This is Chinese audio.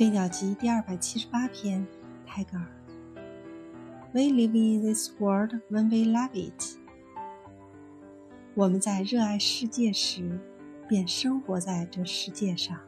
飞鸟集第二百七十八篇泰戈尔。We live in this world when we love it 我们在热爱世界时便生活在这世界上。